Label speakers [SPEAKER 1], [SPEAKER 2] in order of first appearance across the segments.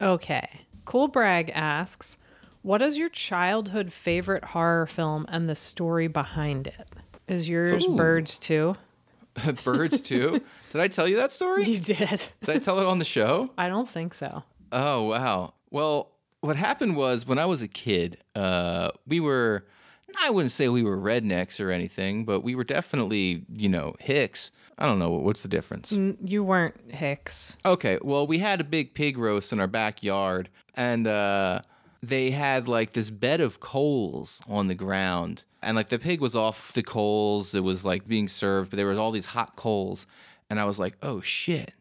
[SPEAKER 1] Okay. Cool Brag asks, "What is your childhood favorite horror film and the story behind it?" Is yours
[SPEAKER 2] Ooh.
[SPEAKER 1] Birds too?
[SPEAKER 2] Birds too. Did I tell you that story?
[SPEAKER 1] You did.
[SPEAKER 2] Did I tell it on the show?
[SPEAKER 1] I don't think so.
[SPEAKER 2] Oh wow. Well, what happened was when I was a kid, uh, we were. I wouldn't say we were rednecks or anything, but we were definitely, you know, hicks. I don't know what's the difference.
[SPEAKER 1] You weren't Hicks.
[SPEAKER 2] Okay, well, we had a big pig roast in our backyard, and uh, they had like this bed of coals on the ground, and like the pig was off the coals. It was like being served, but there was all these hot coals, and I was like, oh shit,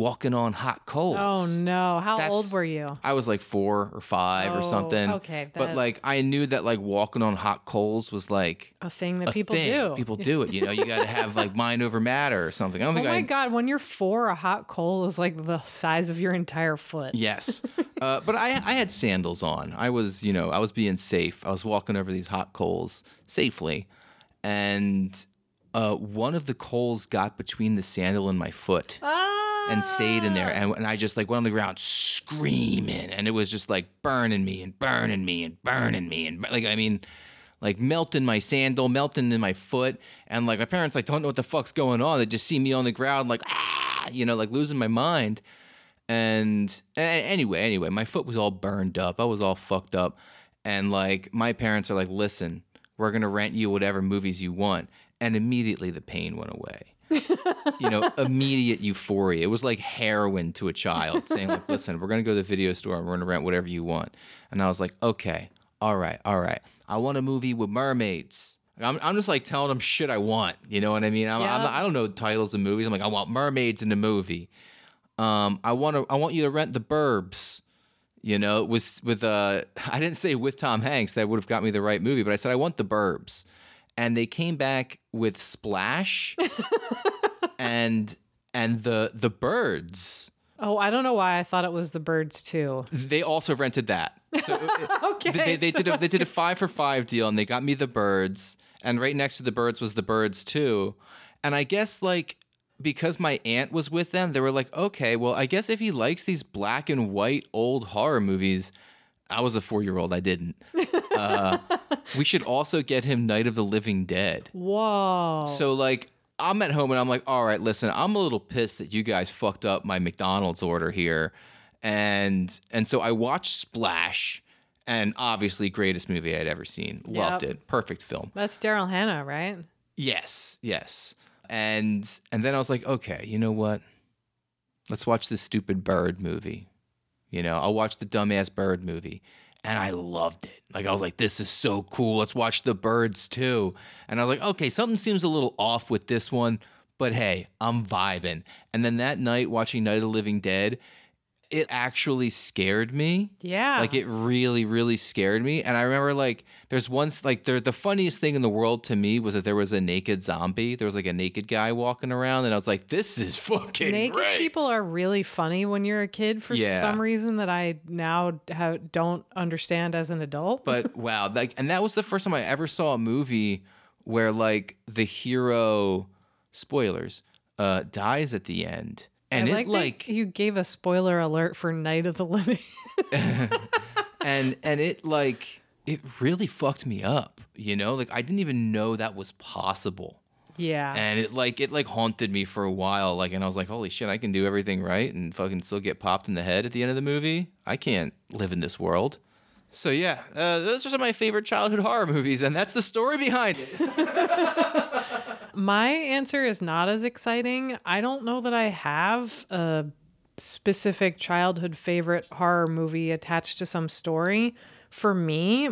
[SPEAKER 2] walking on hot coals.
[SPEAKER 1] Oh no! How
[SPEAKER 2] That's-
[SPEAKER 1] old were you?
[SPEAKER 2] I was like four or five or
[SPEAKER 1] Oh,
[SPEAKER 2] something.
[SPEAKER 1] okay,
[SPEAKER 2] but like I knew that like walking on hot coals was like
[SPEAKER 1] A thing that
[SPEAKER 2] a
[SPEAKER 1] people
[SPEAKER 2] thing.
[SPEAKER 1] do.
[SPEAKER 2] People do it. You know, you got to have like mind over matter or something. I don't
[SPEAKER 1] Oh
[SPEAKER 2] think
[SPEAKER 1] my
[SPEAKER 2] I.
[SPEAKER 1] god! When you're four, a hot coal is like the size of your entire foot.
[SPEAKER 2] Yes, uh, but I I had sandals on. I was you know I was being safe. I was walking over these hot coals safely, and uh, one of the coals got between the sandal and my foot. And stayed in there, and, and I just like went on the ground screaming, and it was just like burning me and burning me and burning me, and like I mean, like melting my sandal, melting in my foot, and like my parents like don't know what the fuck's going on. They just see me on the ground, like ah, you know, like losing my mind. And a- anyway, anyway, my foot was all burned up. I was all fucked up. And like my parents are like, listen, we're gonna rent you whatever movies you want. And immediately the pain went away. You know, immediate euphoria. It was like heroin to a child saying, like, listen, we're gonna go to the video store and we're gonna rent whatever you want. And I was like, okay, all right, all right. I want a movie with mermaids. I'm, I'm just like telling them shit I want. You know what I mean? I'm, I'm
[SPEAKER 1] Yeah.
[SPEAKER 2] I don't know titles of movies. I'm like, I want mermaids in the movie. Um, I want to. I want you to rent the Burbs. You know, with with uh, I didn't say with Tom Hanks. That would have got me the right movie, but I said I want the Burbs, and they came back with Splash, and and the the Birds.
[SPEAKER 1] Oh, I don't know why I thought it was the birds too.
[SPEAKER 2] They also rented that. So
[SPEAKER 1] Okay,
[SPEAKER 2] they, they
[SPEAKER 1] so-
[SPEAKER 2] did a, they did a five for five deal, and they got me the Birds, and right next to the Birds was the Birds too, and I guess like because my aunt was with them, they were like, okay, well, I guess if he likes these black and white old horror movies, I was a four year old, I didn't. Uh, we should also get him Night of the Living Dead.
[SPEAKER 1] Whoa.
[SPEAKER 2] So like I'm at home and I'm like, all right, listen, I'm a little pissed that you guys fucked up my McDonald's order here. And and so I watched Splash and obviously greatest movie I'd ever seen. Loved it. Perfect film.
[SPEAKER 1] That's Daryl Hannah, right?
[SPEAKER 2] Yes, yes. And and then I was like, okay, you know what? Let's watch this stupid bird movie. You know, I'll watch the dumbass bird movie. And I loved it. Like I was like, this is so cool. Let's watch the birds too. And I was like, okay, something seems a little off with this one, but hey, I'm vibing. And then that night watching Night of the Living Dead, it actually scared me.
[SPEAKER 1] Yeah.
[SPEAKER 2] Like it really, really scared me. And I remember like there's once like there the funniest thing in the world to me was that there was a naked zombie. There was like a naked guy walking around, and I was like, this is fucking
[SPEAKER 1] Naked
[SPEAKER 2] great.
[SPEAKER 1] people are really funny when you're a kid for
[SPEAKER 2] Yeah.
[SPEAKER 1] some reason that I now ha- don't understand as an adult.
[SPEAKER 2] but wow, like and that was the first time I ever saw a movie where like the hero spoilers uh dies at the end. And
[SPEAKER 1] I
[SPEAKER 2] it
[SPEAKER 1] like,
[SPEAKER 2] like
[SPEAKER 1] you gave a spoiler alert for Night of the Living.
[SPEAKER 2] and and it like it really fucked me up, you know? Like I didn't even know that was possible.
[SPEAKER 1] yeah.
[SPEAKER 2] and it like it like haunted me for a while like and i was like holy shit i can do everything right and fucking still get popped in the head at the end of the movie i can't live in this world so yeah uh, those are some of my favorite childhood horror movies and that's the story behind it
[SPEAKER 1] My answer is not as exciting. I don't know that I have a specific childhood favorite horror movie attached to some story. For me,